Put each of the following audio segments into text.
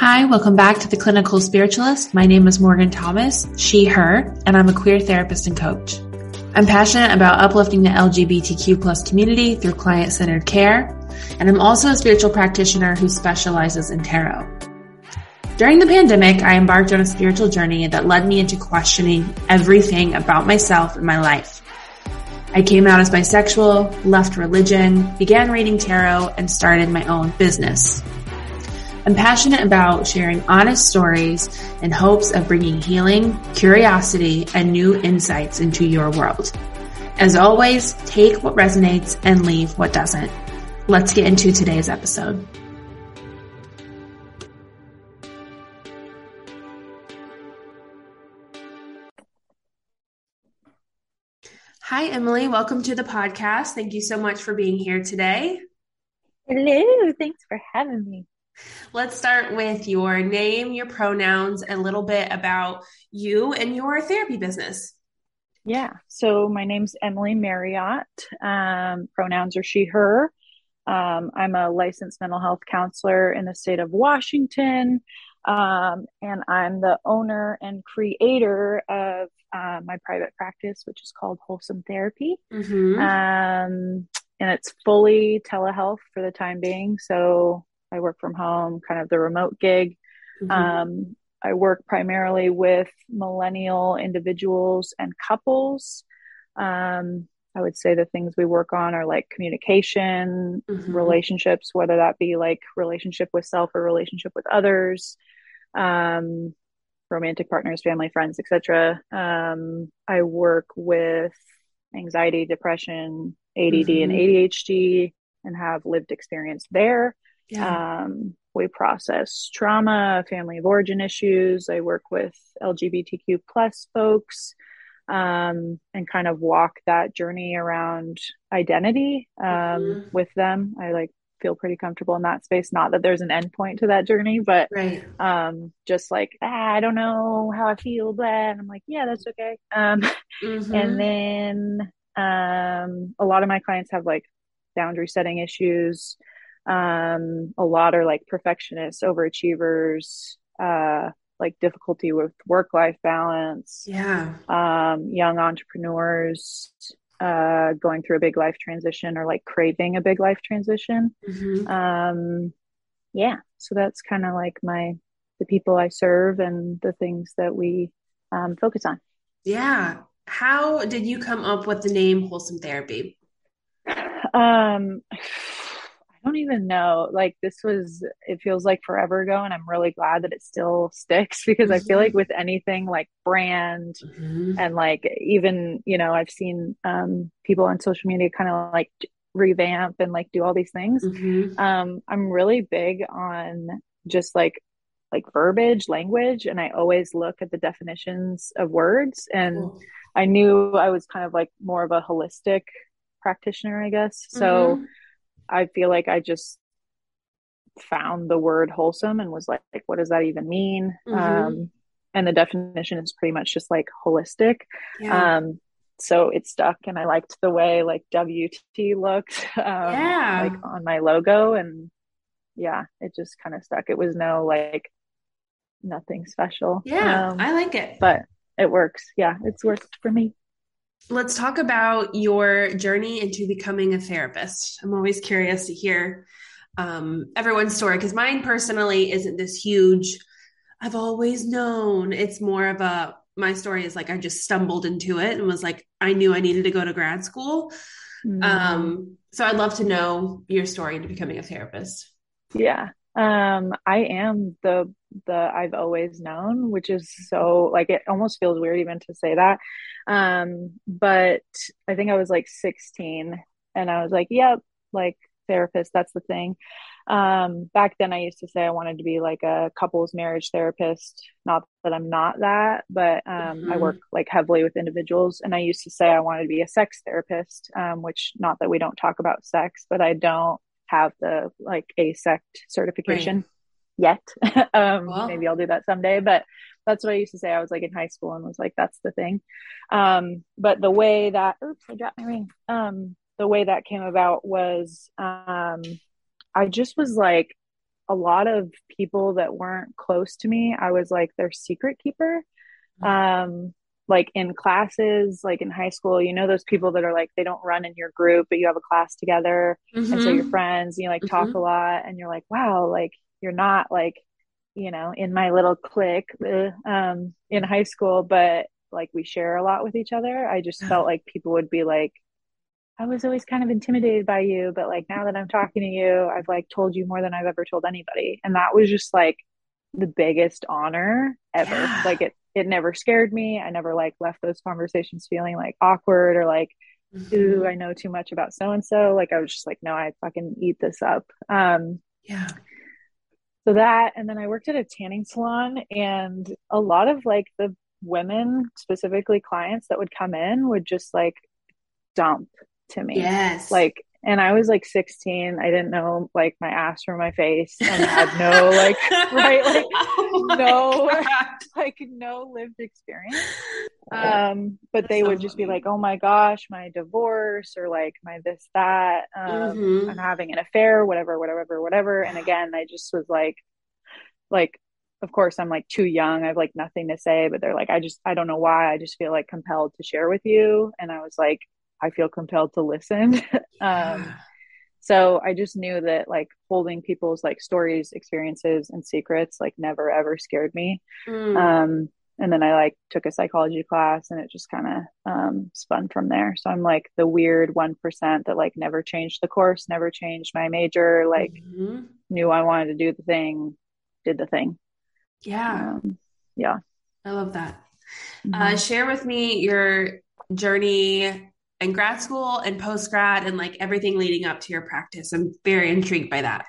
Hi, welcome back to the Clinical Spiritualist. My name is Morgan Thomas, she, her, and I'm a queer therapist and coach. I'm passionate about uplifting the LGBTQ plus community through client-centered care, and I'm also a spiritual practitioner who specializes in tarot. During the pandemic, I embarked on a spiritual journey that led me into questioning everything about myself and my life. I came out as bisexual, left religion, began reading tarot, and started my own business. I'm passionate about sharing honest stories in hopes of bringing healing, curiosity, and new insights into your world. As always, take what resonates and leave what doesn't. Let's get into today's episode. Hi, Emily. Welcome to the podcast. Thank you so much for being here today. Hello. Thanks for having me. Let's start with your name, your pronouns, and a little bit about you and your therapy business. Yeah. So my name's Emily Marriott. Um, pronouns are she, her. Um, I'm a licensed mental health counselor in the state of Washington. Um, and I'm the owner and creator of uh, my private practice, which is called Wholesome Therapy. Mm-hmm. Um, and it's fully telehealth for the time being. So I work from home, kind of the remote gig. Mm-hmm. Um, I work primarily with millennial individuals and couples. Um, I would say the things we work on are like communication, mm-hmm. relationships, whether that be like relationship with self or relationship with others, um, romantic partners, family, friends, etc. Um, I work with anxiety, depression, ADD, mm-hmm. and ADHD, and have lived experience there. Yeah. Um, we process trauma, family of origin issues. I work with LGBTQ plus folks um, and kind of walk that journey around identity um, mm-hmm. with them. I like feel pretty comfortable in that space. Not that there's an endpoint to that journey, but right. um, just like ah, I don't know how I feel, but I'm like, yeah, that's okay. Um, mm-hmm. And then um, a lot of my clients have like boundary setting issues. Um, a lot are like perfectionists, overachievers, uh, like difficulty with work life balance. Yeah. Um, young entrepreneurs uh, going through a big life transition or like craving a big life transition. Mm-hmm. Um, yeah. So that's kind of like my, the people I serve and the things that we um, focus on. Yeah. How did you come up with the name Wholesome Therapy? Um, I don't even know. Like this was it feels like forever ago and I'm really glad that it still sticks because mm-hmm. I feel like mm-hmm. with anything like brand mm-hmm. and like even, you know, I've seen um people on social media kind of like revamp and like do all these things. Mm-hmm. Um I'm really big on just like like verbiage, language and I always look at the definitions of words and cool. I knew I was kind of like more of a holistic practitioner, I guess. So mm-hmm. I feel like I just found the word wholesome and was like, like what does that even mean? Mm-hmm. Um, and the definition is pretty much just like holistic. Yeah. Um, so it stuck and I liked the way like WT looked um, yeah. like on my logo and yeah, it just kind of stuck. It was no like nothing special. Yeah, um, I like it. But it works. Yeah, it's worked for me let's talk about your journey into becoming a therapist. I'm always curious to hear um, everyone's story because mine personally isn't this huge. I've always known. It's more of a my story is like I just stumbled into it and was like I knew I needed to go to grad school. Mm-hmm. Um, so I'd love to know your story into becoming a therapist. Yeah. Um, I am the the I've always known, which is so like it almost feels weird even to say that. Um, but I think I was like 16 and I was like, yep, like therapist, that's the thing. Um, back then I used to say I wanted to be like a couples marriage therapist. Not that I'm not that, but um, mm-hmm. I work like heavily with individuals. And I used to say I wanted to be a sex therapist, um, which not that we don't talk about sex, but I don't have the like AASECT certification right. yet. um, well. Maybe I'll do that someday, but that's what I used to say. I was like in high school and was like, that's the thing. Um, but the way that, oops, I dropped my ring. Um, the way that came about was, um, I just was like a lot of people that weren't close to me, I was like their secret keeper. Mm-hmm. Um, like in classes, like in high school, you know, those people that are like, they don't run in your group, but you have a class together. Mm-hmm. And so you're mm-hmm. friends, you like talk mm-hmm. a lot and you're like, wow, like you're not like, you know, in my little clique uh, um, in high school, but like we share a lot with each other. I just felt like people would be like, I was always kind of intimidated by you, but like now that I'm talking to you, I've like told you more than I've ever told anybody. And that was just like the biggest honor ever. Yeah. Like it it never scared me. I never like left those conversations feeling like awkward or like, mm-hmm. ooh, I know too much about so and so. Like I was just like, no, I fucking eat this up. Um yeah. So that and then I worked at a tanning salon and a lot of like the women, specifically clients that would come in would just like dump to me. Yes. Like, and I was like 16. I didn't know like my ass from my face and I had no like, right, like oh no, God. like no lived experience. Um, but That's they would just be like, oh my gosh, my divorce or like my this, that, um, mm-hmm. I'm having an affair, whatever, whatever, whatever. And again, I just was like, like, of course I'm like too young. I have like nothing to say, but they're like, I just, I don't know why. I just feel like compelled to share with you. And I was like, I feel compelled to listen. um, so I just knew that like holding people's like stories, experiences, and secrets like never ever scared me. Mm. Um, and then I like took a psychology class, and it just kind of um, spun from there. So I'm like the weird one percent that like never changed the course, never changed my major. Like mm-hmm. knew I wanted to do the thing, did the thing. Yeah, um, yeah. I love that. Mm-hmm. Uh, share with me your journey in grad school and post grad and like everything leading up to your practice. I'm very intrigued by that.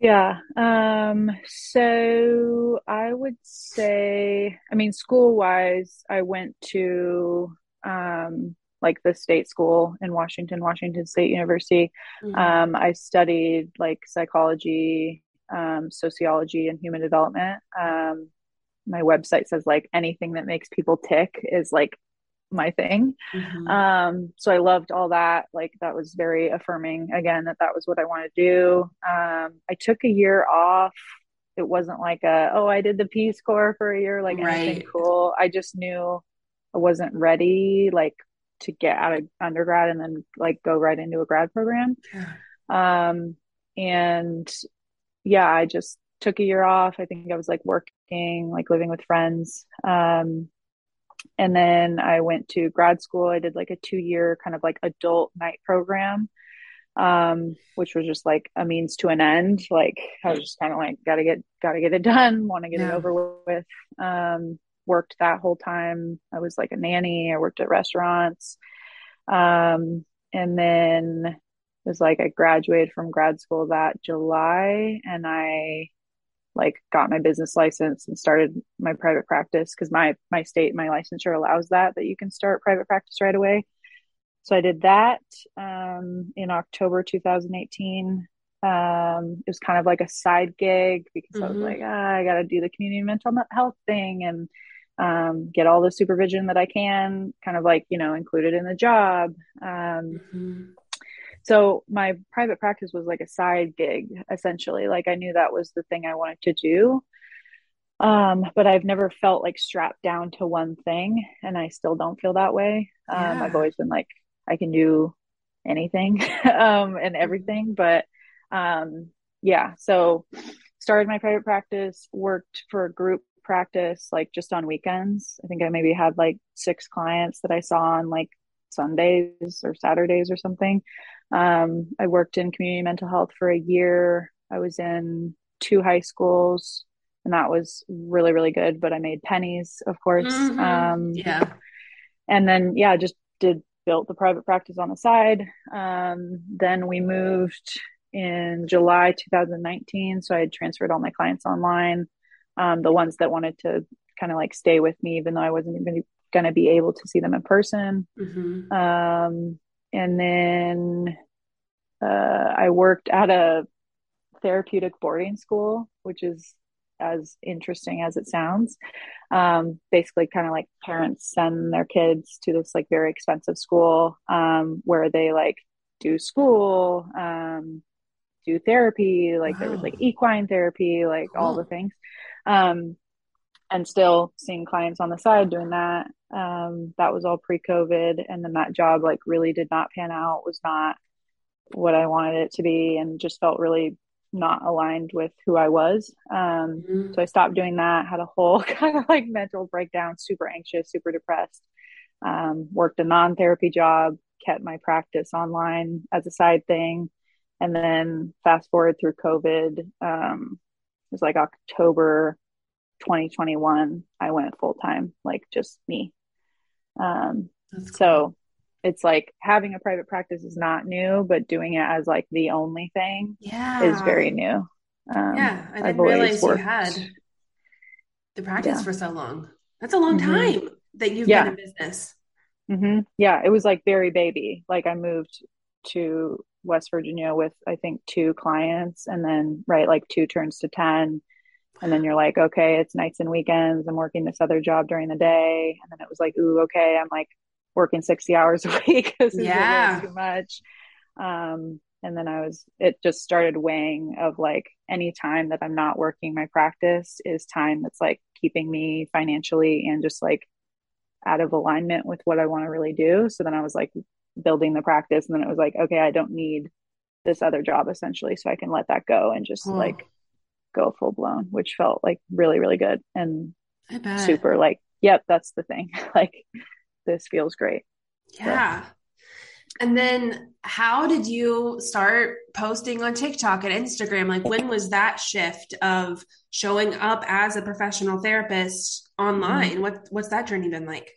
Yeah. Um, so I would say, I mean, school wise, I went to um, like the state school in Washington, Washington State University. Mm-hmm. Um, I studied like psychology, um, sociology, and human development. Um, my website says like anything that makes people tick is like my thing. Mm-hmm. Um, so I loved all that. Like that was very affirming again that that was what I wanted to do. Um, I took a year off. It wasn't like a oh I did the Peace Corps for a year like right. anything cool. I just knew I wasn't ready like to get out of undergrad and then like go right into a grad program. Yeah. Um, and yeah, I just took a year off. I think I was like working, like living with friends. Um, and then I went to grad school. I did like a two year kind of like adult night program, um, which was just like a means to an end. Like I was just kind of like, gotta get, gotta get it done, want to get yeah. it over with. Um, worked that whole time. I was like a nanny. I worked at restaurants. Um, and then it was like I graduated from grad school that July and I like got my business license and started my private practice because my my state my licensure allows that that you can start private practice right away so i did that um, in october 2018 um, it was kind of like a side gig because mm-hmm. i was mm-hmm. like ah, i gotta do the community mental health thing and um, get all the supervision that i can kind of like you know included in the job um, mm-hmm so my private practice was like a side gig essentially. Like i knew that was the thing i wanted to do. Um, but i've never felt like strapped down to one thing and i still don't feel that way. Um, i've always been like i can do anything um, and everything. But um, yeah so started my private practice worked for a group practice like just on weekends. I think i maybe had like six clients that i saw on like sundays or saturdays or something um, I worked in community mental health for a year. I was in two high schools, and that was really, really good. But I made pennies, of course. Mm-hmm. Um, yeah. And then, yeah, just did built the private practice on the side. Um, then we moved in July 2019. So I had transferred all my clients online. Um, the ones that wanted to kind of like stay with me, even though I wasn't even going to be able to see them in person. Mm-hmm. Um, and then uh, I worked at a therapeutic boarding school, which is as interesting as it sounds. Um, basically, kind of like parents send their kids to this like very expensive school um, where they like do school, um, do therapy. Like wow. there was like equine therapy, like cool. all the things. Um, and still seeing clients on the side doing that. Um, that was all pre COVID. And then that job like really did not pan out, was not what I wanted it to be, and just felt really not aligned with who I was. Um, mm-hmm. So I stopped doing that, had a whole kind of like mental breakdown, super anxious, super depressed. Um, worked a non therapy job, kept my practice online as a side thing. And then fast forward through COVID, um, it was like October 2021, I went full time, like just me. Um, cool. so it's like having a private practice is not new, but doing it as like the only thing yeah. is very new. Um, yeah, I didn't realize worked... you had the practice yeah. for so long. That's a long mm-hmm. time that you've yeah. been in business. Mm-hmm. Yeah, it was like very baby. Like I moved to West Virginia with I think two clients, and then right like two turns to ten, and then you're like, okay, it's nights and weekends. I'm working this other job during the day, and then it was like, ooh, okay, I'm like working 60 hours a week because yeah. too much. Um, and then I was, it just started weighing of like any time that I'm not working my practice is time that's like keeping me financially and just like out of alignment with what I want to really do. So then I was like building the practice, and then it was like, okay, I don't need this other job essentially, so I can let that go and just oh. like go full blown, which felt like really, really good and super like, yep, that's the thing. like this feels great. Yeah. So. And then how did you start posting on TikTok and Instagram? Like when was that shift of showing up as a professional therapist online? Mm-hmm. What what's that journey been like?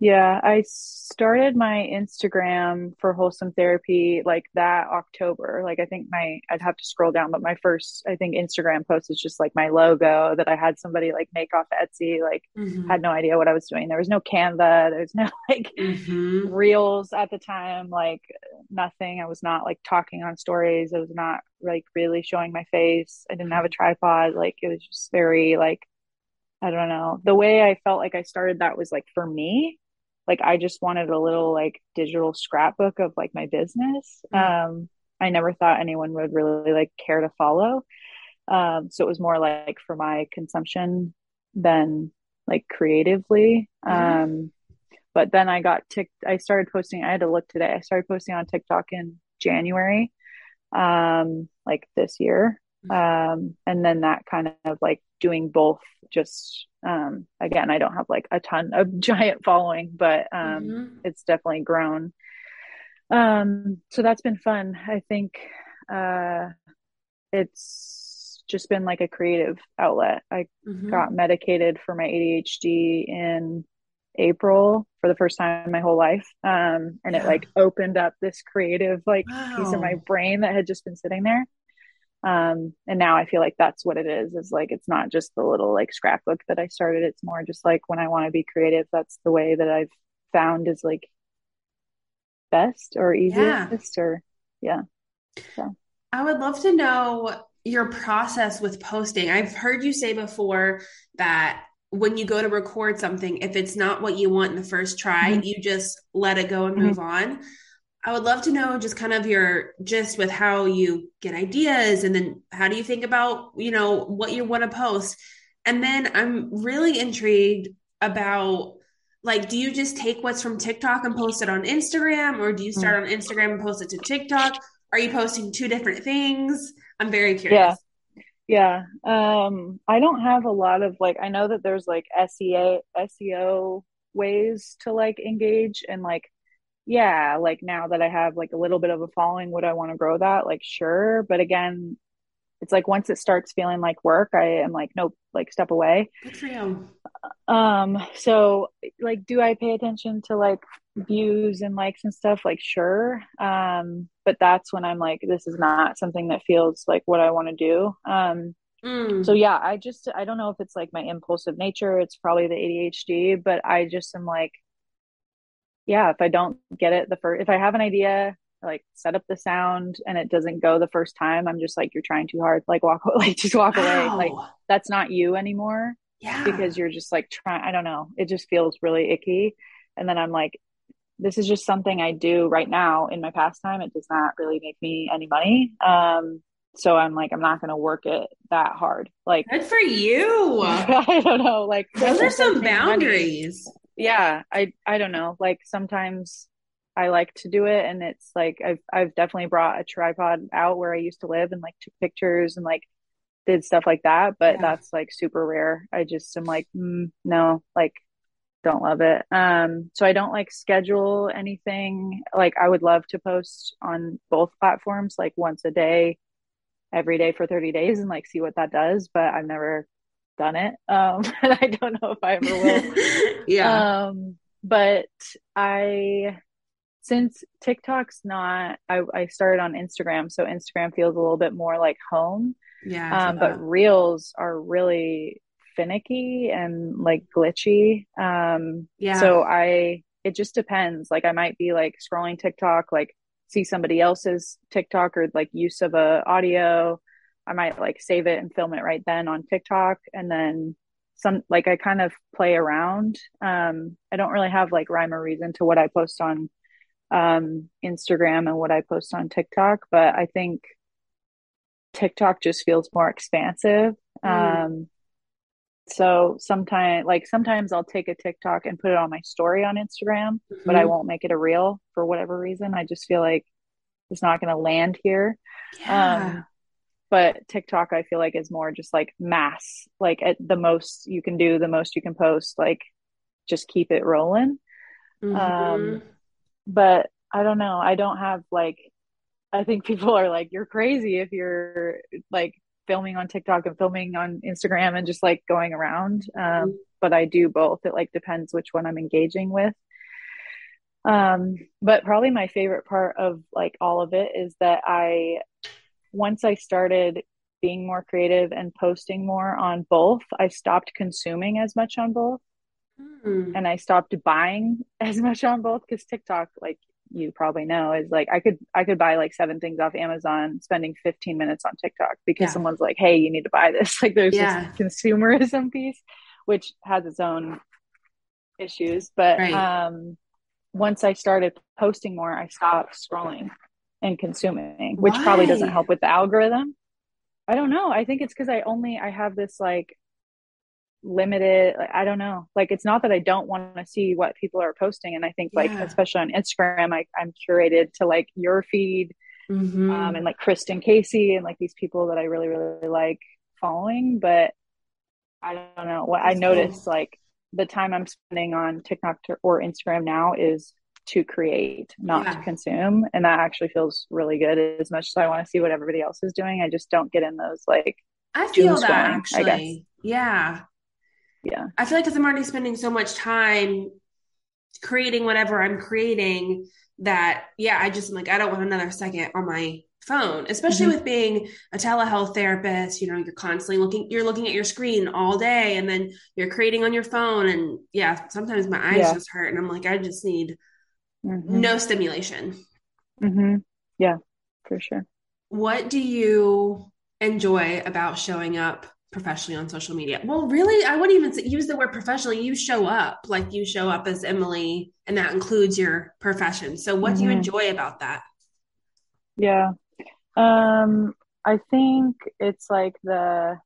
Yeah, I started my Instagram for wholesome therapy like that October. Like I think my I'd have to scroll down, but my first I think Instagram post is just like my logo that I had somebody like make off Etsy. Like mm-hmm. had no idea what I was doing. There was no Canva. There's no like mm-hmm. reels at the time. Like nothing. I was not like talking on stories. I was not like really showing my face. I didn't have a tripod. Like it was just very like I don't know. The way I felt like I started that was like for me like I just wanted a little like digital scrapbook of like my business. Mm-hmm. Um, I never thought anyone would really like care to follow. Um, so it was more like for my consumption than like creatively. Mm-hmm. Um, but then I got tick. I started posting. I had to look today. I started posting on TikTok in January, um, like this year. Um, and then that kind of like doing both just um, again i don't have like a ton of giant following but um, mm-hmm. it's definitely grown um, so that's been fun i think uh, it's just been like a creative outlet i mm-hmm. got medicated for my adhd in april for the first time in my whole life um, and it like opened up this creative like wow. piece of my brain that had just been sitting there um, and now i feel like that's what it is is like it's not just the little like scrapbook that i started it's more just like when i want to be creative that's the way that i've found is like best or easiest yeah. or yeah so i would love to know your process with posting i've heard you say before that when you go to record something if it's not what you want in the first try mm-hmm. you just let it go and mm-hmm. move on I would love to know just kind of your gist with how you get ideas and then how do you think about, you know, what you want to post. And then I'm really intrigued about like do you just take what's from TikTok and post it on Instagram or do you start on Instagram and post it to TikTok? Are you posting two different things? I'm very curious. Yeah. Yeah. Um I don't have a lot of like I know that there's like SEO SEO ways to like engage and like yeah, like now that I have like a little bit of a following, would I want to grow that? Like, sure. But again, it's like once it starts feeling like work, I am like, nope, like step away. Good for you. Um, so like, do I pay attention to like views and likes and stuff? Like, sure. Um, but that's when I'm like, this is not something that feels like what I want to do. Um, mm. so yeah, I just, I don't know if it's like my impulsive nature. It's probably the ADHD, but I just am like, yeah, if I don't get it the first, if I have an idea, like set up the sound and it doesn't go the first time, I'm just like, you're trying too hard. Like walk, like just walk wow. away. Like that's not you anymore. Yeah. Because you're just like trying, I don't know. It just feels really icky. And then I'm like, this is just something I do right now in my pastime. It does not really make me any money. Um, so I'm like, I'm not going to work it that hard. Like, good for you. I don't know. Like, those are some boundaries. Money. Yeah. I, I don't know. Like, sometimes I like to do it. And it's like, I've, I've definitely brought a tripod out where I used to live and like took pictures and like did stuff like that. But yeah. that's like super rare. I just am like, mm, no, like, don't love it. Um, so I don't like schedule anything. Like I would love to post on both platforms, like once a day every day for 30 days and like see what that does but i've never done it um and i don't know if i ever will. Yeah. Um but i since tiktok's not I, I started on instagram so instagram feels a little bit more like home. Yeah um but reels are really finicky and like glitchy. Um yeah. so i it just depends. Like i might be like scrolling tiktok like see somebody else's TikTok or like use of a audio, I might like save it and film it right then on TikTok and then some like I kind of play around. Um I don't really have like rhyme or reason to what I post on um Instagram and what I post on TikTok, but I think TikTok just feels more expansive. Mm. Um so sometimes like sometimes I'll take a TikTok and put it on my story on Instagram, mm-hmm. but I mm-hmm. won't make it a reel for whatever reason. I just feel like it's not going to land here. Yeah. Um, but TikTok I feel like is more just like mass. Like at the most you can do, the most you can post, like just keep it rolling. Mm-hmm. Um but I don't know. I don't have like I think people are like you're crazy if you're like filming on TikTok and filming on Instagram and just like going around. Um, mm-hmm. but I do both. It like depends which one I'm engaging with. Um, but probably my favorite part of like all of it is that I, once I started being more creative and posting more on both, I stopped consuming as much on both. Mm. And I stopped buying as much on both because TikTok, like you probably know is like I could I could buy like seven things off Amazon spending 15 minutes on TikTok because yeah. someone's like, "Hey, you need to buy this." Like there's yeah. this consumerism piece which has its own issues, but right. um once I started posting more, I stopped scrolling and consuming, which Why? probably doesn't help with the algorithm. I don't know. I think it's cuz I only I have this like limited i don't know like it's not that i don't want to see what people are posting and i think like yeah. especially on instagram I, i'm curated to like your feed mm-hmm. um, and like kristen casey and like these people that i really really like following but i don't know what That's i noticed cool. like the time i'm spending on tiktok or instagram now is to create not yeah. to consume and that actually feels really good as much as i want to see what everybody else is doing i just don't get in those like i feel that actually yeah yeah i feel like because i'm already spending so much time creating whatever i'm creating that yeah i just am like i don't want another second on my phone especially mm-hmm. with being a telehealth therapist you know you're constantly looking you're looking at your screen all day and then you're creating on your phone and yeah sometimes my eyes yeah. just hurt and i'm like i just need mm-hmm. no stimulation mm-hmm. yeah for sure what do you enjoy about showing up professionally on social media. Well, really, I wouldn't even use the word professionally. You show up like you show up as Emily, and that includes your profession. So, what mm-hmm. do you mm-hmm. enjoy about that? Yeah. Um, I think it's like the,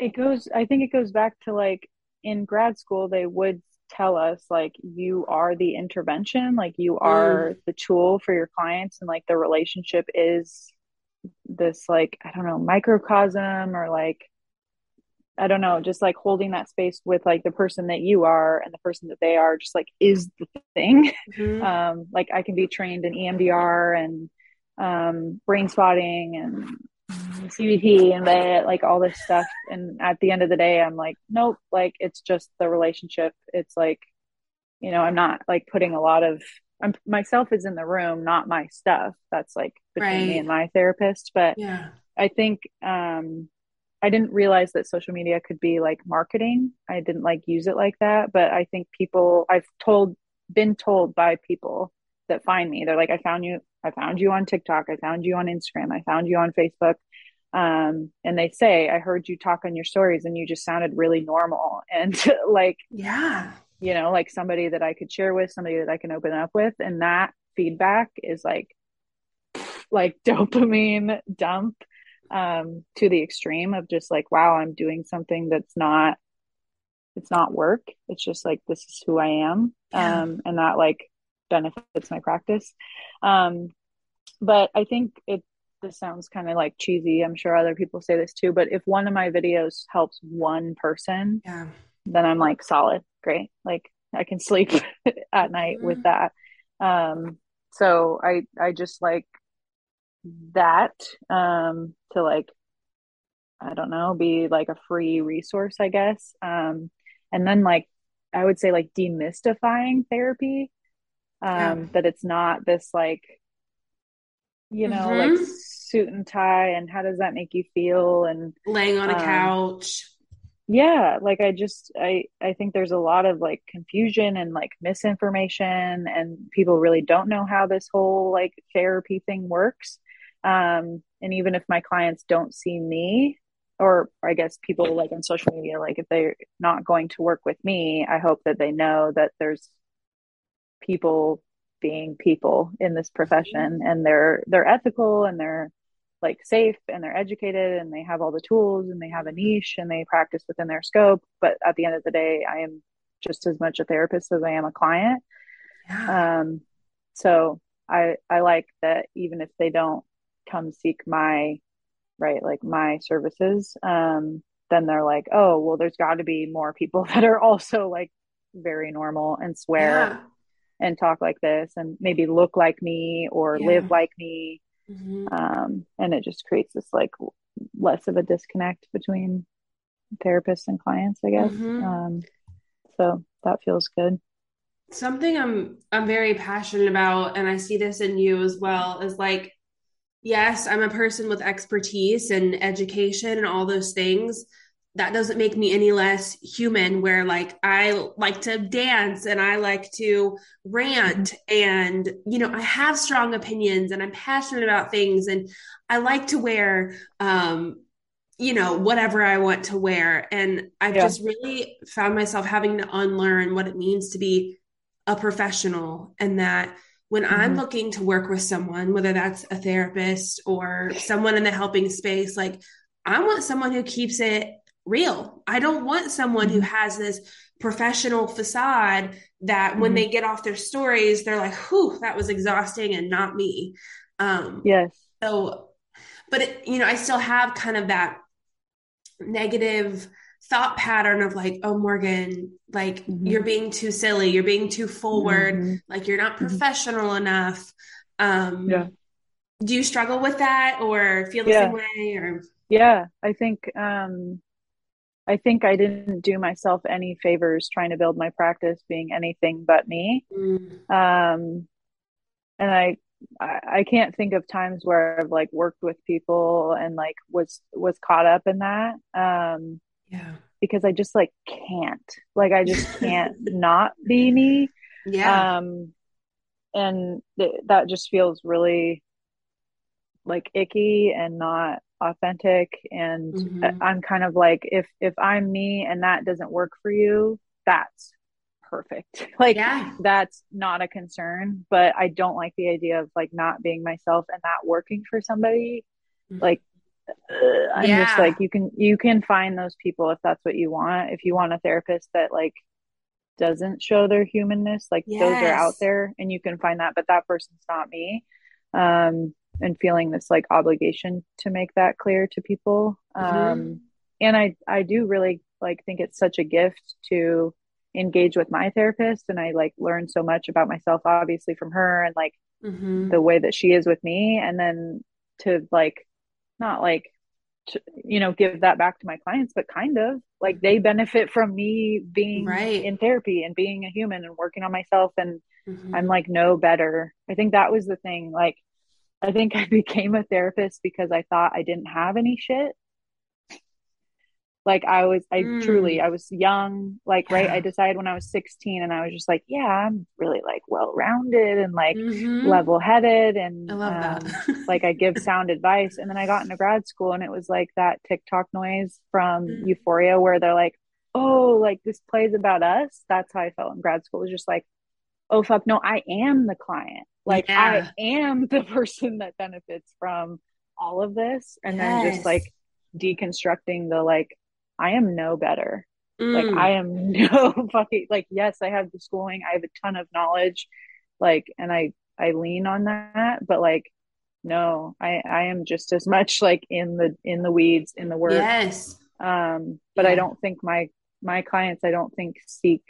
it goes, I think it goes back to like in grad school, they would tell us like you are the intervention, like you are mm. the tool for your clients, and like the relationship is this like i don't know microcosm or like i don't know just like holding that space with like the person that you are and the person that they are just like is the thing mm-hmm. um like i can be trained in emdr and um brain spotting and CBT and like all this stuff. And at the end of the day, I'm like, nope, like it's just the relationship. It's like, you know, I'm not like putting a lot of I'm myself is in the room, not my stuff. That's like between right. me and my therapist. But yeah, I think um, I didn't realize that social media could be like marketing. I didn't like use it like that. But I think people, I've told, been told by people that find me, they're like, I found you, I found you on TikTok, I found you on Instagram, I found you on Facebook. Um, and they say, I heard you talk on your stories and you just sounded really normal. And like, yeah, you know, like somebody that I could share with, somebody that I can open up with. And that feedback is like like dopamine dump um, to the extreme of just like, wow, I'm doing something that's not, it's not work. It's just like, this is who I am. Yeah. Um, and that like benefits my practice. Um, but I think it, this sounds kind of like cheesy. I'm sure other people say this too, but if one of my videos helps one person, yeah. then I'm like solid, great. Like I can sleep at night mm-hmm. with that. Um, so I, I just like that, um, to like, I don't know, be like a free resource, I guess. Um, and then like, I would say like demystifying therapy, um, yeah. that it's not this like, you know, mm-hmm. like suit and tie and how does that make you feel and laying on a um, couch yeah like i just i i think there's a lot of like confusion and like misinformation and people really don't know how this whole like therapy thing works um and even if my clients don't see me or i guess people like on social media like if they're not going to work with me i hope that they know that there's people being people in this profession and they're they're ethical and they're like safe and they're educated and they have all the tools and they have a niche and they practice within their scope but at the end of the day i am just as much a therapist as i am a client yeah. um so i i like that even if they don't come seek my right like my services um then they're like oh well there's got to be more people that are also like very normal and swear yeah. And talk like this and maybe look like me or yeah. live like me mm-hmm. um, and it just creates this like less of a disconnect between therapists and clients i guess mm-hmm. um, so that feels good something i'm i'm very passionate about and i see this in you as well is like yes i'm a person with expertise and education and all those things that doesn't make me any less human where like i like to dance and i like to rant and you know i have strong opinions and i'm passionate about things and i like to wear um you know whatever i want to wear and i've yeah. just really found myself having to unlearn what it means to be a professional and that when mm-hmm. i'm looking to work with someone whether that's a therapist or someone in the helping space like I want someone who keeps it real. I don't want someone who mm-hmm. has this professional facade that mm-hmm. when they get off their stories, they're like, whew, that was exhausting and not me. Um, yes. So, but it, you know, I still have kind of that negative thought pattern of like, oh, Morgan, like mm-hmm. you're being too silly, you're being too forward, mm-hmm. like you're not mm-hmm. professional enough. Um, yeah. Do you struggle with that or feel the yeah. same way or? Yeah, I think, um, I think I didn't do myself any favors trying to build my practice being anything but me. Mm. Um, and I, I can't think of times where I've like worked with people and like was was caught up in that. Um, yeah, because I just like can't, like I just can't not be me. Yeah. Um, and th- that just feels really like icky and not authentic and mm-hmm. i'm kind of like if if i'm me and that doesn't work for you that's perfect like yeah. that's not a concern but i don't like the idea of like not being myself and not working for somebody mm-hmm. like uh, i'm yeah. just like you can you can find those people if that's what you want if you want a therapist that like doesn't show their humanness like yes. those are out there and you can find that but that person's not me um and feeling this like obligation to make that clear to people mm-hmm. um and i i do really like think it's such a gift to engage with my therapist and i like learn so much about myself obviously from her and like mm-hmm. the way that she is with me and then to like not like to, you know give that back to my clients but kind of like they benefit from me being right. in therapy and being a human and working on myself and mm-hmm. i'm like no better i think that was the thing like I think I became a therapist because I thought I didn't have any shit. Like I was, I mm. truly, I was young, like, right. I decided when I was 16 and I was just like, yeah, I'm really like well rounded and like mm-hmm. level headed. And I love um, that. like I give sound advice. And then I got into grad school and it was like that TikTok noise from mm. Euphoria where they're like, oh, like this plays about us. That's how I felt in grad school. It was just like, oh, fuck, no, I am the client like yeah. I am the person that benefits from all of this and yes. then just like deconstructing the like I am no better. Mm. Like I am no fucking like yes, I have the schooling, I have a ton of knowledge like and I I lean on that, but like no, I I am just as much like in the in the weeds in the work. Yes. Um but yeah. I don't think my my clients I don't think seek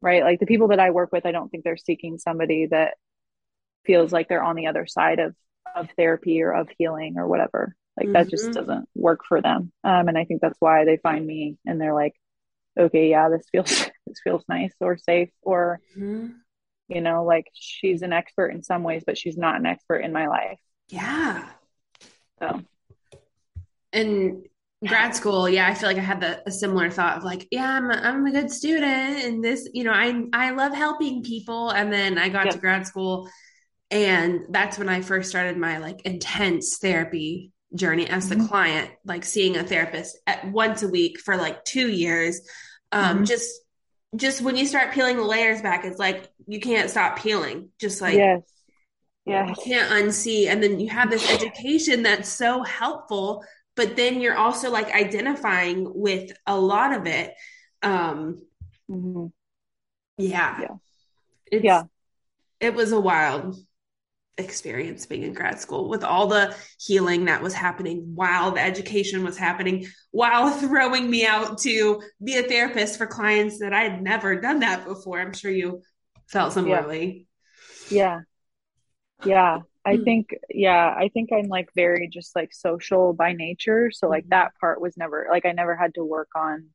right like the people that I work with I don't think they're seeking somebody that feels like they're on the other side of of therapy or of healing or whatever like mm-hmm. that just mm-hmm. doesn't work for them um and i think that's why they find me and they're like okay yeah this feels this feels nice or safe or mm-hmm. you know like she's an expert in some ways but she's not an expert in my life yeah so and grad school yeah i feel like i had the, a similar thought of like yeah i'm a, I'm a good student and this you know i i love helping people and then i got yep. to grad school and that's when i first started my like intense therapy journey as the mm-hmm. client like seeing a therapist at once a week for like two years. Um mm-hmm. just just when you start peeling the layers back it's like you can't stop peeling. Just like yes. yeah you can't unsee. And then you have this education that's so helpful but then you're also like identifying with a lot of it. Um mm-hmm. yeah. Yeah. It's, yeah. it was a wild experience being in grad school with all the healing that was happening while the education was happening while throwing me out to be a therapist for clients that I had never done that before. I'm sure you felt similarly. Yeah. Yeah. yeah. I hmm. think, yeah, I think I'm like very just like social by nature. So, like, mm-hmm. that part was never, like, I never had to work on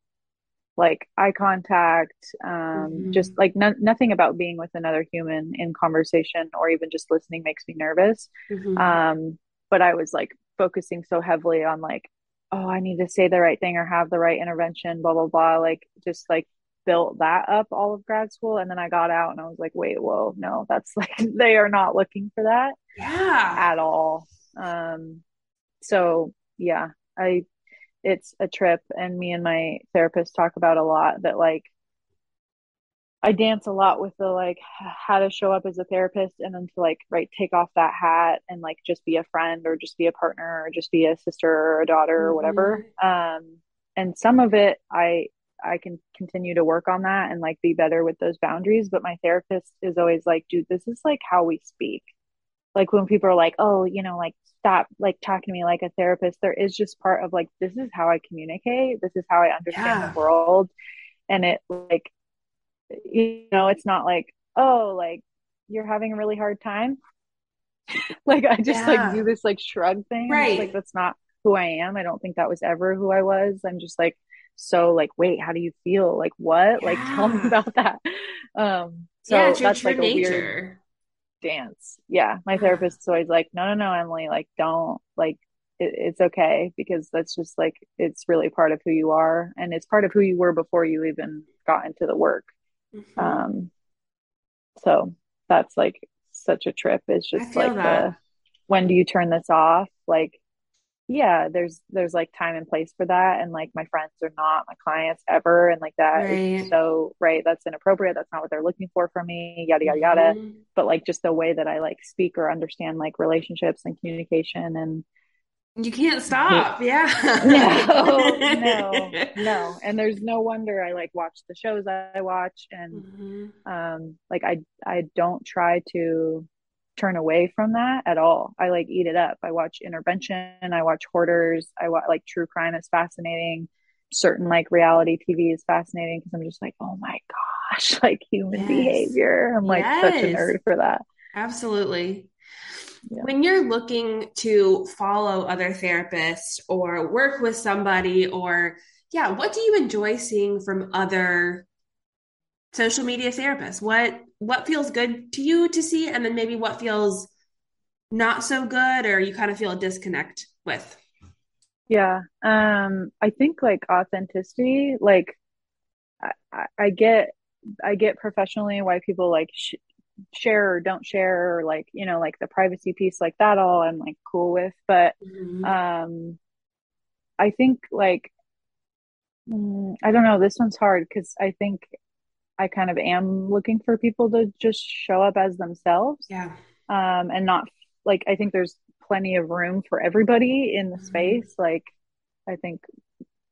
like eye contact um, mm-hmm. just like no- nothing about being with another human in conversation or even just listening makes me nervous mm-hmm. um, but i was like focusing so heavily on like oh i need to say the right thing or have the right intervention blah blah blah like just like built that up all of grad school and then i got out and i was like wait whoa no that's like they are not looking for that yeah at all um so yeah i it's a trip and me and my therapist talk about a lot that like I dance a lot with the like how to show up as a therapist and then to like right take off that hat and like just be a friend or just be a partner or just be a sister or a daughter mm-hmm. or whatever um and some of it I I can continue to work on that and like be better with those boundaries but my therapist is always like dude this is like how we speak like when people are like oh you know like stop like talking to me like a therapist there is just part of like this is how i communicate this is how i understand yeah. the world. And it like you know it's not like oh like you're having a really hard time. Like i just yeah. like do this like shrug thing. Right. like that's not who i am. I don't think that was ever who i was. I'm just like so like wait how do you feel? Like what? Yeah. like tell me about that. Um so yeah, that's like a nature. weird dance. Yeah. My therapist is always like, no, no, no, Emily, like, don't, like, it, it's okay because that's just like, it's really part of who you are. And it's part of who you were before you even got into the work. Mm-hmm. Um, so that's like such a trip. It's just like the, when do you turn this off? Like, yeah there's there's like time and place for that and like my friends are not my clients ever and like that right. so right that's inappropriate that's not what they're looking for from me yada yada yada mm-hmm. but like just the way that i like speak or understand like relationships and communication and you can't stop yeah no no no and there's no wonder i like watch the shows i watch and mm-hmm. um like i i don't try to turn away from that at all. I like eat it up. I watch intervention, I watch hoarders, I watch like true crime is fascinating. Certain like reality TV is fascinating because I'm just like, oh my gosh, like human yes. behavior. I'm like yes. such a nerd for that. Absolutely. Yeah. When you're looking to follow other therapists or work with somebody, or yeah, what do you enjoy seeing from other social media therapists? What what feels good to you to see and then maybe what feels not so good or you kind of feel a disconnect with yeah um i think like authenticity like i, I get i get professionally why people like sh- share or don't share or like you know like the privacy piece like that all i'm like cool with but mm-hmm. um i think like mm, i don't know this one's hard because i think I kind of am looking for people to just show up as themselves. Yeah. Um, and not like I think there's plenty of room for everybody in the mm-hmm. space. Like I think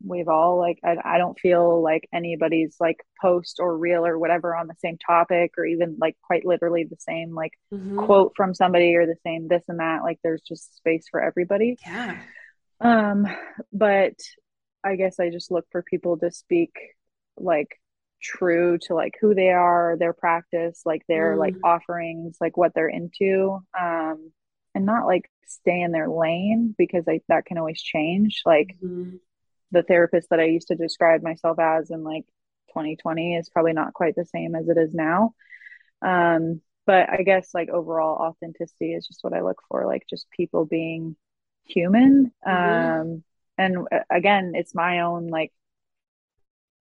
we've all like I, I don't feel like anybody's like post or reel or whatever on the same topic or even like quite literally the same like mm-hmm. quote from somebody or the same this and that like there's just space for everybody yeah um but i guess i just look for people to speak like true to like who they are their practice like their mm. like offerings like what they're into um and not like stay in their lane because like that can always change like mm-hmm the therapist that I used to describe myself as in like 2020 is probably not quite the same as it is now. Um, but I guess like overall authenticity is just what I look for, like just people being human. Mm-hmm. Um, and uh, again, it's my own like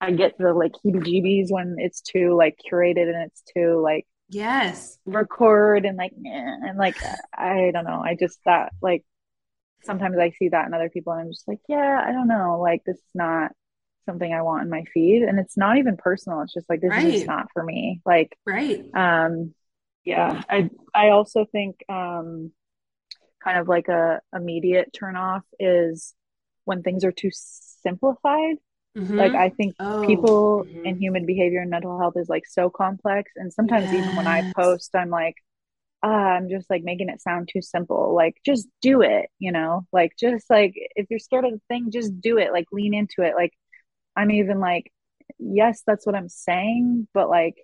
I get the like heebie jeebies when it's too like curated and it's too like yes record and like and like I don't know. I just that like sometimes I see that in other people and I'm just like, yeah, I don't know. Like this is not something I want in my feed. And it's not even personal. It's just like this right. is not for me. Like right. Um yeah. I I also think um kind of like a immediate turn off is when things are too simplified. Mm-hmm. Like I think oh. people mm-hmm. and human behavior and mental health is like so complex. And sometimes yes. even when I post, I'm like, uh, I'm just like making it sound too simple. Like, just do it, you know? Like, just like if you're scared of the thing, just do it. Like, lean into it. Like, I'm even like, yes, that's what I'm saying, but like,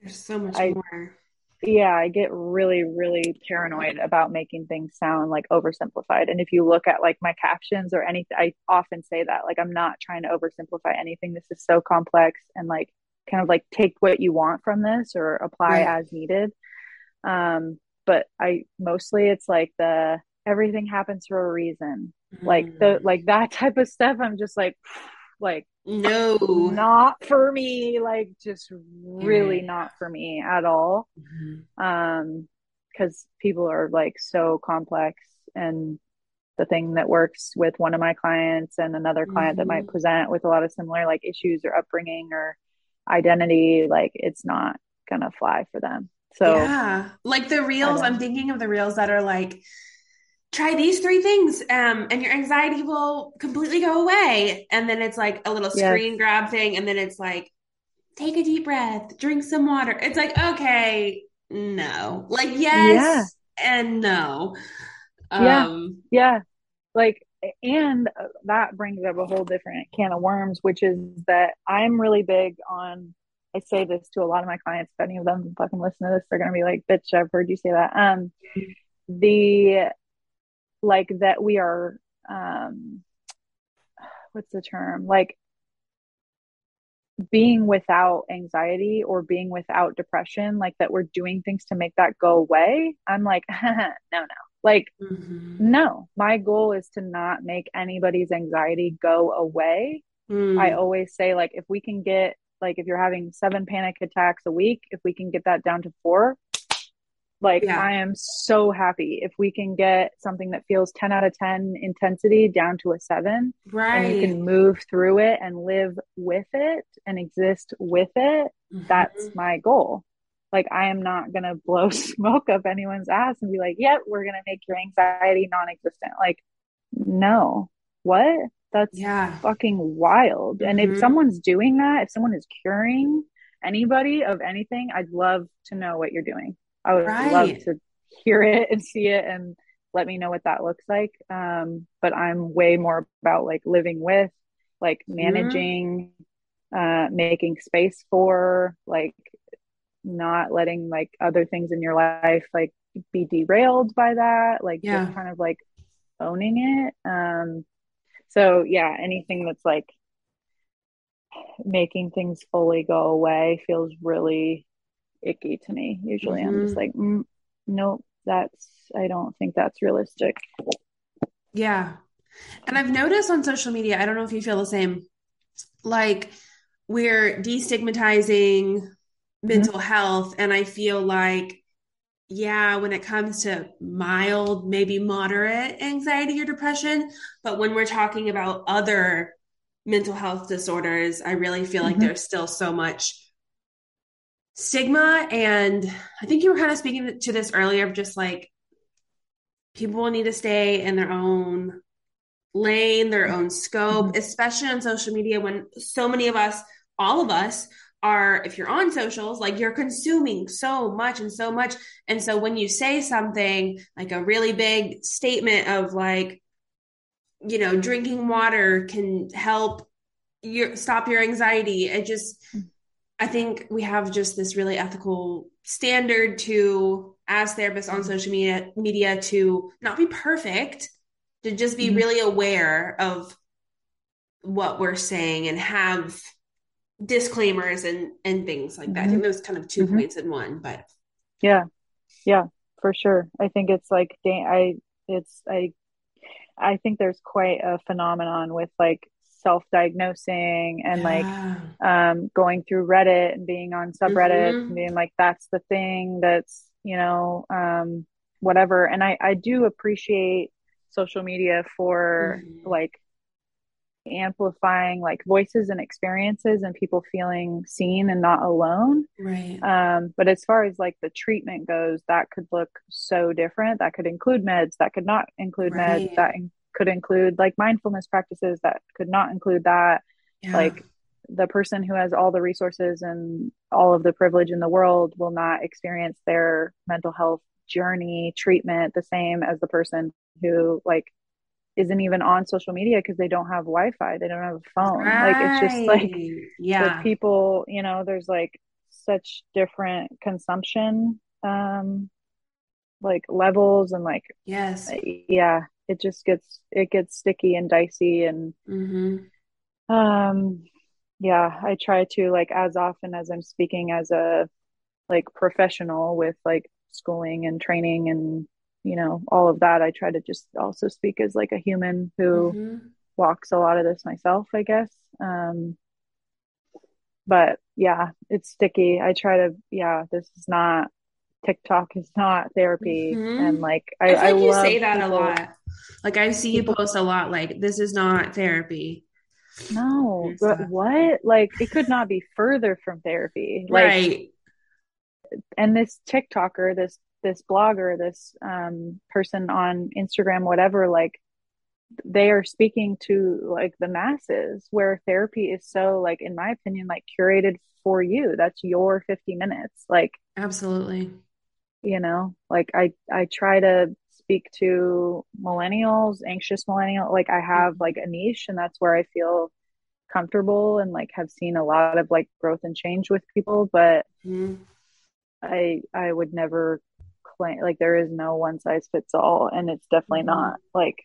there's so much I, more. Yeah, I get really, really paranoid about making things sound like oversimplified. And if you look at like my captions or anything, I often say that like I'm not trying to oversimplify anything. This is so complex and like kind of like take what you want from this or apply right. as needed um, but I mostly it's like the everything happens for a reason. Mm. Like the mm. like that type of stuff. I'm just like like no not for me like just really not for me at all mm-hmm. um because people are like so complex and the thing that works with one of my clients and another client mm-hmm. that might mm-hmm. present with a lot of similar like issues or upbringing or identity like it's not gonna fly for them so yeah, like the reels, I'm thinking of the reels that are like, try these three things um, and your anxiety will completely go away. And then it's like a little screen yes. grab thing. And then it's like, take a deep breath, drink some water. It's like, okay, no. Like, yes yeah. and no. Um, yeah. Yeah. Like, and that brings up a whole different can of worms, which is that I'm really big on I say this to a lot of my clients. If any of them fucking listen to this, they're gonna be like, "Bitch, I've heard you say that." Um, the like that we are um, what's the term? Like being without anxiety or being without depression, like that we're doing things to make that go away. I'm like, no, no. Like, mm-hmm. no, my goal is to not make anybody's anxiety go away. Mm. I always say, like, if we can get like if you're having seven panic attacks a week if we can get that down to four like yeah. i am so happy if we can get something that feels 10 out of 10 intensity down to a 7 right and you can move through it and live with it and exist with it mm-hmm. that's my goal like i am not going to blow smoke up anyone's ass and be like yep we're going to make your anxiety non-existent like no what that's yeah. fucking wild. Mm-hmm. And if mm-hmm. someone's doing that, if someone is curing anybody of anything, I'd love to know what you're doing. I would right. love to hear it and see it and let me know what that looks like. Um, but I'm way more about like living with, like managing, uh, making space for, like not letting like other things in your life like be derailed by that. Like yeah. just kind of like owning it. Um, so yeah anything that's like making things fully go away feels really icky to me usually mm-hmm. i'm just mm-hmm. like mm, nope that's i don't think that's realistic yeah and i've noticed on social media i don't know if you feel the same like we're destigmatizing mm-hmm. mental health and i feel like yeah, when it comes to mild, maybe moderate anxiety or depression. But when we're talking about other mental health disorders, I really feel like mm-hmm. there's still so much stigma and i think you were kind of speaking to this earlier of just like people will need to stay in their own lane their own scope mm-hmm. especially on social media when so many of us all of us are if you're on socials like you're consuming so much and so much and so when you say something like a really big statement of like you know drinking water can help your stop your anxiety it just mm. I think we have just this really ethical standard to, as therapists on social media, media to not be perfect, to just be mm-hmm. really aware of what we're saying and have disclaimers and and things like that. Mm-hmm. I think those kind of 2 mm-hmm. points in one, but yeah, yeah, for sure. I think it's like I it's I I think there's quite a phenomenon with like self-diagnosing and yeah. like um, going through reddit and being on subreddit mm-hmm. and being like that's the thing that's you know um, whatever and i i do appreciate social media for mm-hmm. like amplifying like voices and experiences and people feeling seen and not alone right um but as far as like the treatment goes that could look so different that could include meds that could not include right. meds that in- could include like mindfulness practices that could not include that. Yeah. like the person who has all the resources and all of the privilege in the world will not experience their mental health journey treatment the same as the person who like isn't even on social media because they don't have wi-fi they don't have a phone. Right. like it's just like yeah. people you know there's like such different consumption um like levels and like yes. yeah it just gets it gets sticky and dicey and mm-hmm. um yeah i try to like as often as i'm speaking as a like professional with like schooling and training and you know all of that i try to just also speak as like a human who mm-hmm. walks a lot of this myself i guess um but yeah it's sticky i try to yeah this is not TikTok is not therapy. Mm-hmm. And like I, I, I you say that people, a lot. Like I see you post a lot like this is not therapy. No, but what? Like it could not be further from therapy. Like, right. And this TikToker, this this blogger, this um person on Instagram, whatever, like they are speaking to like the masses where therapy is so like in my opinion like curated for you that's your 50 minutes like absolutely you know like i i try to speak to millennials anxious millennial like i have like a niche and that's where i feel comfortable and like have seen a lot of like growth and change with people but mm-hmm. i i would never claim like there is no one size fits all and it's definitely mm-hmm. not like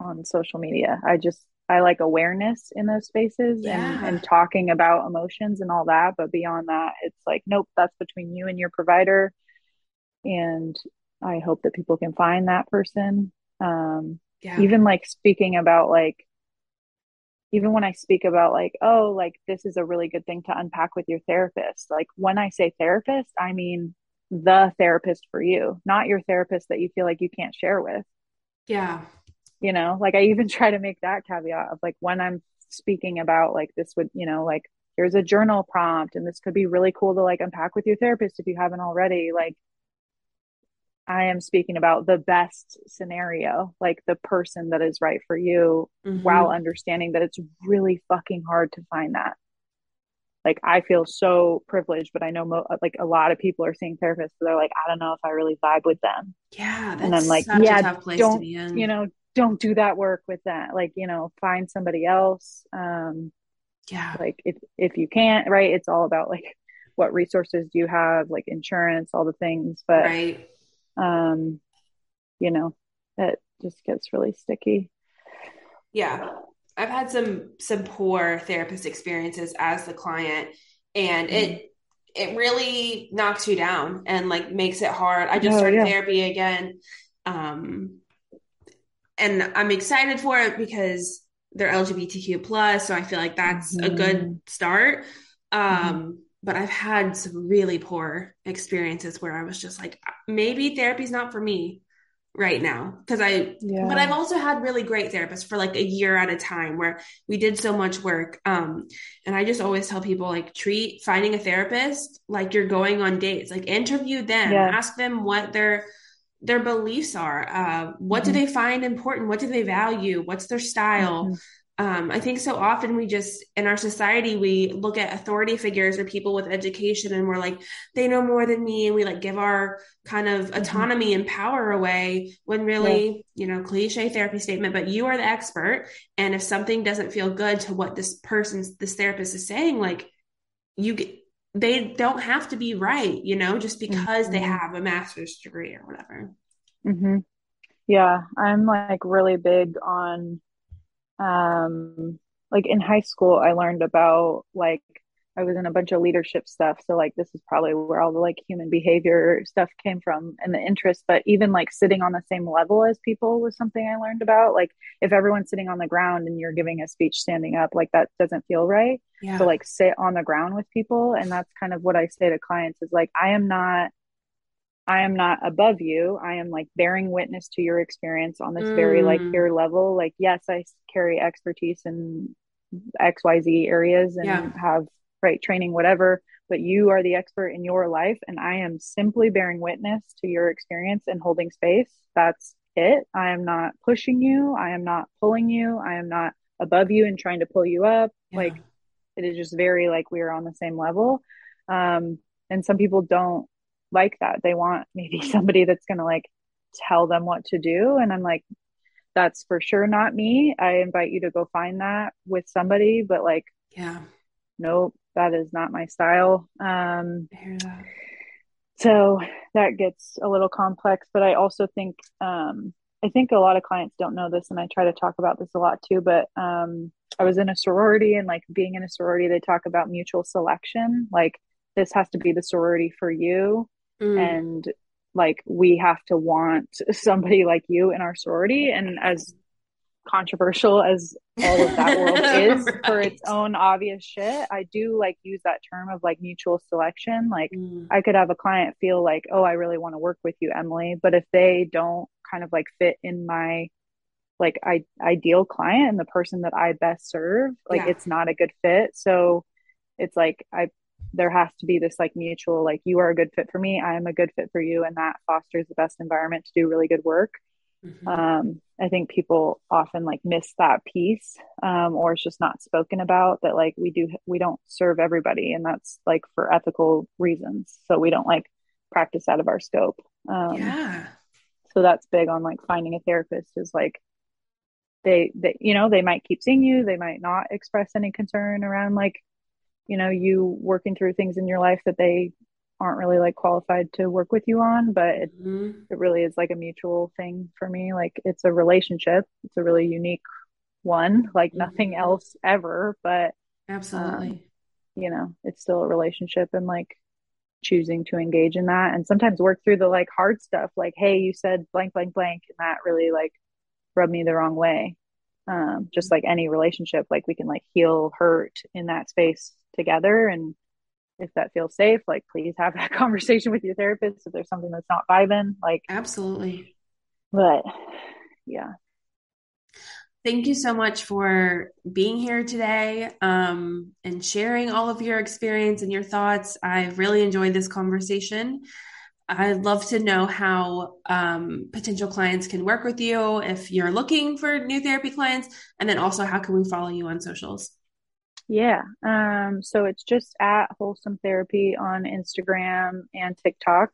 on social media i just I like awareness in those spaces yeah. and, and talking about emotions and all that. But beyond that, it's like, nope, that's between you and your provider. And I hope that people can find that person. Um, yeah. Even like speaking about like, even when I speak about like, oh, like this is a really good thing to unpack with your therapist. Like when I say therapist, I mean the therapist for you, not your therapist that you feel like you can't share with. Yeah you know like i even try to make that caveat of like when i'm speaking about like this would you know like here's a journal prompt and this could be really cool to like unpack with your therapist if you haven't already like i am speaking about the best scenario like the person that is right for you mm-hmm. while understanding that it's really fucking hard to find that like I feel so privileged, but I know mo- like a lot of people are seeing therapists. So they're like, I don't know if I really vibe with them. Yeah, and I'm like, yeah, don't you know, don't do that work with that like you know find somebody else um yeah. like if if you can't right? It's all about like what resources do you have like insurance all the things but right. um you know it just gets really sticky. Yeah. I've had some some poor therapist experiences as the client and mm-hmm. it it really knocks you down and like makes it hard. I just oh, started yeah. therapy again um and I'm excited for it because they're LGBTQ plus, so I feel like that's mm-hmm. a good mm-hmm. start. Um, mm-hmm. But I've had some really poor experiences where I was just like, maybe therapy's not for me. right now because I yeah. but I've also had really great therapists for like a year at a time where we did so much work um and I just always tell people like treat finding a therapist like you're going on dates like interview them yeah. ask them what their their beliefs are uh what mm-hmm. do they find important what do they value what's their style mm-hmm um, I think so often we just in our society we look at authority figures or people with education and we're like they know more than me and we like give our kind of mm-hmm. autonomy mm-hmm. and power away when really yeah. you know cliche therapy statement but you are the expert and if something doesn't feel good to what this person's this therapist is saying like you get they don't have to be right you know just because mm-hmm. they have a master's degree or whatever mm-hmm. yeah i'm like really big on um like in high school i learned about like i was in a bunch of leadership stuff so like this is probably where all the like human behavior stuff came from and the interest but even like sitting on the same level as people was something i learned about like if everyone's sitting on the ground and you're giving a speech standing up like that doesn't feel right yeah. so like sit on the ground with people and that's kind of what i say to clients is like i am not I am not above you. I am like bearing witness to your experience on this mm. very like mm. peer level. Like, yes, I carry expertise in XYZ areas and yeah. have right training, whatever, but you are the expert in your life. And I am simply bearing witness to your experience and holding space. That's it. I am not pushing you. I am not pulling you. I am not above you and trying to pull you up. Yeah. Like, it is just very like we are on the same level. Um, and some people don't like that. They want maybe somebody that's going to like tell them what to do. And I'm like, that's for sure not me. I invite you to go find that with somebody, but like, yeah, nope, that is not my style. Um, that. so that gets a little complex, but I also think, um, I think a lot of clients don't know this, and I try to talk about this a lot too. But um, I was in a sorority, and like being in a sorority, they talk about mutual selection. Like this has to be the sorority for you, mm. and like we have to want somebody like you in our sorority and as controversial as all of that world is right. for its own obvious shit i do like use that term of like mutual selection like mm. i could have a client feel like oh i really want to work with you emily but if they don't kind of like fit in my like I, ideal client and the person that i best serve like yeah. it's not a good fit so it's like i there has to be this like mutual like you are a good fit for me i am a good fit for you and that fosters the best environment to do really good work mm-hmm. um, i think people often like miss that piece um, or it's just not spoken about that like we do we don't serve everybody and that's like for ethical reasons. So we don't like practice out of our scope. Um, yeah. so that's big on like finding a therapist is like they, they you know they might keep seeing you they might not express any concern around like you know you working through things in your life that they aren't really like qualified to work with you on but it, mm-hmm. it really is like a mutual thing for me. Like it's a relationship. It's a really unique one like mm-hmm. nothing else ever but absolutely. um, you know it's still a relationship and like choosing to engage in that and sometimes work through the like hard stuff like hey you said blank blank blank and that really like rubbed me the wrong way. Um, just like any relationship like we can like heal hurt in that space together and if that feels safe like please have that conversation with your therapist if there's something that's not vibing like absolutely. But yeah. Thank you so much for being here today um, and sharing all of your experience and your thoughts. I've really enjoyed this conversation. I'd love to know how um, potential clients can work with you if you're looking for new therapy clients, and then also how can we follow you on socials? Yeah, um, so it's just at Wholesome Therapy on Instagram and TikTok.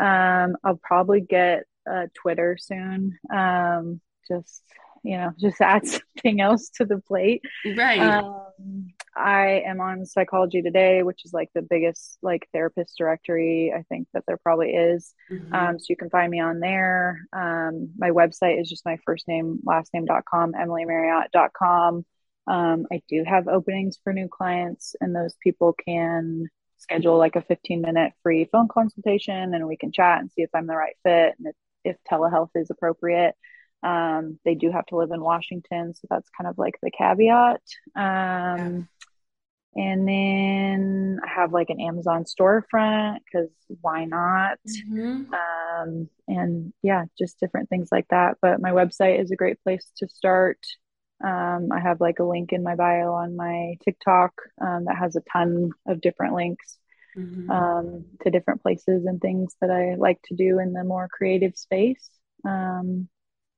Um, I'll probably get a Twitter soon. Um, just you know, just add something else to the plate. Right. Um, I am on Psychology Today, which is like the biggest like therapist directory I think that there probably is. Mm-hmm. Um, so you can find me on there. Um, my website is just my first name, last name.com, emilymarriott.com. Um, I do have openings for new clients, and those people can schedule like a 15 minute free phone consultation and we can chat and see if I'm the right fit and if, if telehealth is appropriate. Um, they do have to live in Washington, so that's kind of like the caveat. Um, yeah. And then I have like an Amazon storefront because why not? Mm-hmm. Um, and yeah, just different things like that. But my website is a great place to start. Um, I have like a link in my bio on my TikTok um, that has a ton of different links mm-hmm. um, to different places and things that I like to do in the more creative space. Um,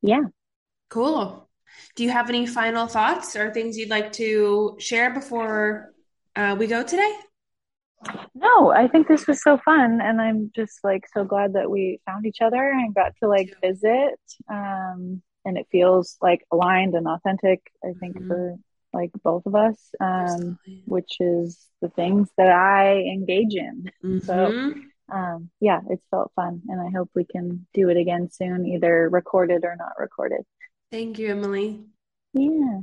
yeah. Cool. Do you have any final thoughts or things you'd like to share before uh, we go today? No, I think this was so fun, and I'm just like so glad that we found each other and got to like visit. Um, and it feels like aligned and authentic. I think mm-hmm. for like both of us, um, which is the things that I engage in. Mm-hmm. So, um, yeah, it's felt fun, and I hope we can do it again soon, either recorded or not recorded. Thank you, Emily. Yeah.